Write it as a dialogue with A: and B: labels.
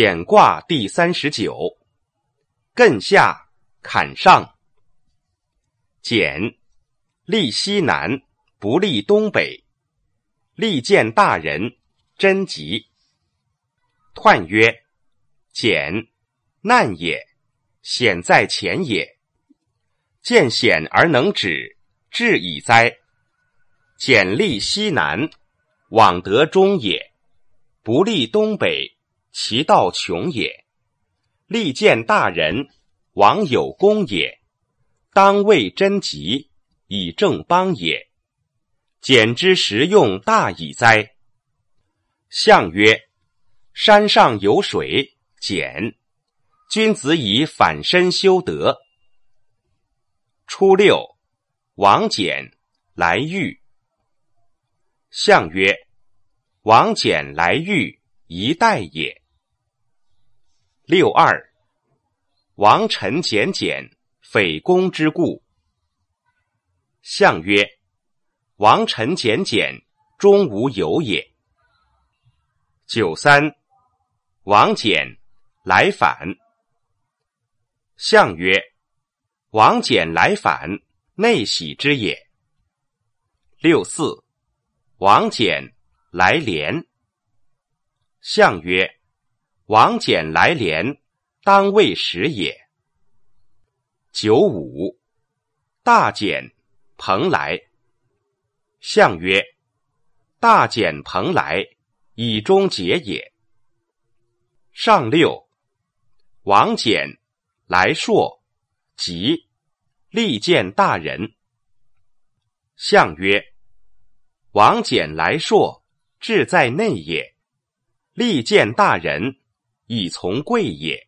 A: 简卦第三十九，艮下坎上。简，利西南，不利东北。利见大人，贞吉。彖曰：简，难也，险在前也。见险而能止，至矣哉！简利西南，往得中也；不利东北。其道穷也，利见大人，王有功也，当为贞吉，以正邦也。简之实用大矣哉！象曰：山上有水，简。君子以反身修德。初六，王翦来遇。象曰：王翦来遇，一代也。六二，王臣简简，匪公之故。象曰：王臣简简，终无有也。九三，王翦来反。象曰：王翦来反，内喜之也。六四，王翦来连。象曰。王翦来连，当未时也。九五，大简蓬莱。象曰：大简蓬莱，以终结也。上六，王翦来朔，吉，利见大人。象曰：王翦来朔，志在内也，利见大人。以从贵也。